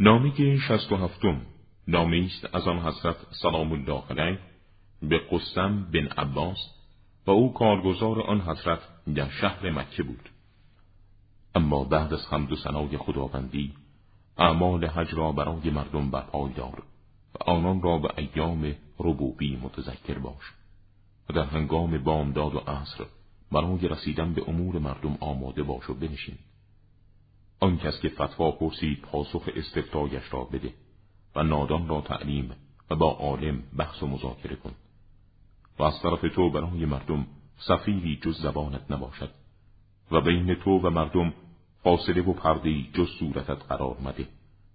نامه شست و هفتم نامه است از آن حضرت سلام الله علیه به قسم بن عباس و او کارگزار آن حضرت در شهر مکه بود. اما بعد از حمد و ثنای خداوندی اعمال حج را برای مردم برپای دار و آنان را به ایام ربوبی متذکر باش و در هنگام بامداد و عصر برای رسیدن به امور مردم آماده باش و بنشین. آن کس که فتوا پرسید پاسخ استفتایش را بده و نادان را تعلیم و با عالم بحث و مذاکره کن و از طرف تو برای مردم سفیری جز زبانت نباشد و بین تو و مردم فاصله و پرده جز صورتت قرار مده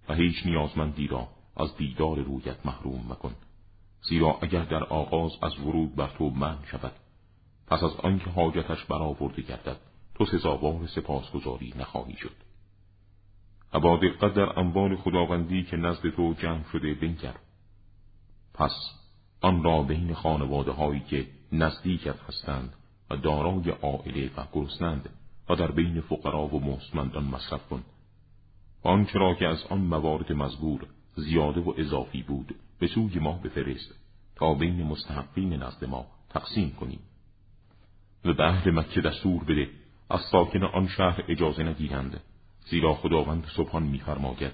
و هیچ نیازمندی را از دیدار رویت محروم مکن زیرا اگر در آغاز از ورود بر تو من شود پس از آنکه حاجتش برآورده گردد تو سزاوار سپاسگزاری نخواهی شد. و با دقت در اموال خداوندی که نزد تو جمع شده بنگر. پس آن را بین خانواده هایی که نزدیکت هستند و دارای عائله و گرسنند و در بین فقرا و مستمندان مصرف کن. آنچه را که از آن موارد مزبور زیاده و اضافی بود به سوی ما بفرست تا بین مستحقین نزد ما تقسیم کنیم و به اهل مکه دستور بده از ساکن آن شهر اجازه نگیرند. زیرا خداوند سبحان میفرماید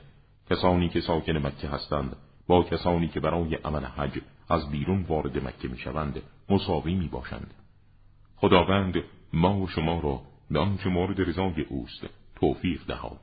کسانی که ساکن مکه هستند با کسانی که برای عمل حج از بیرون وارد مکه می‌شوند مساوی می باشند. خداوند ما و شما را به آنچه مورد رضای اوست توفیق دهاد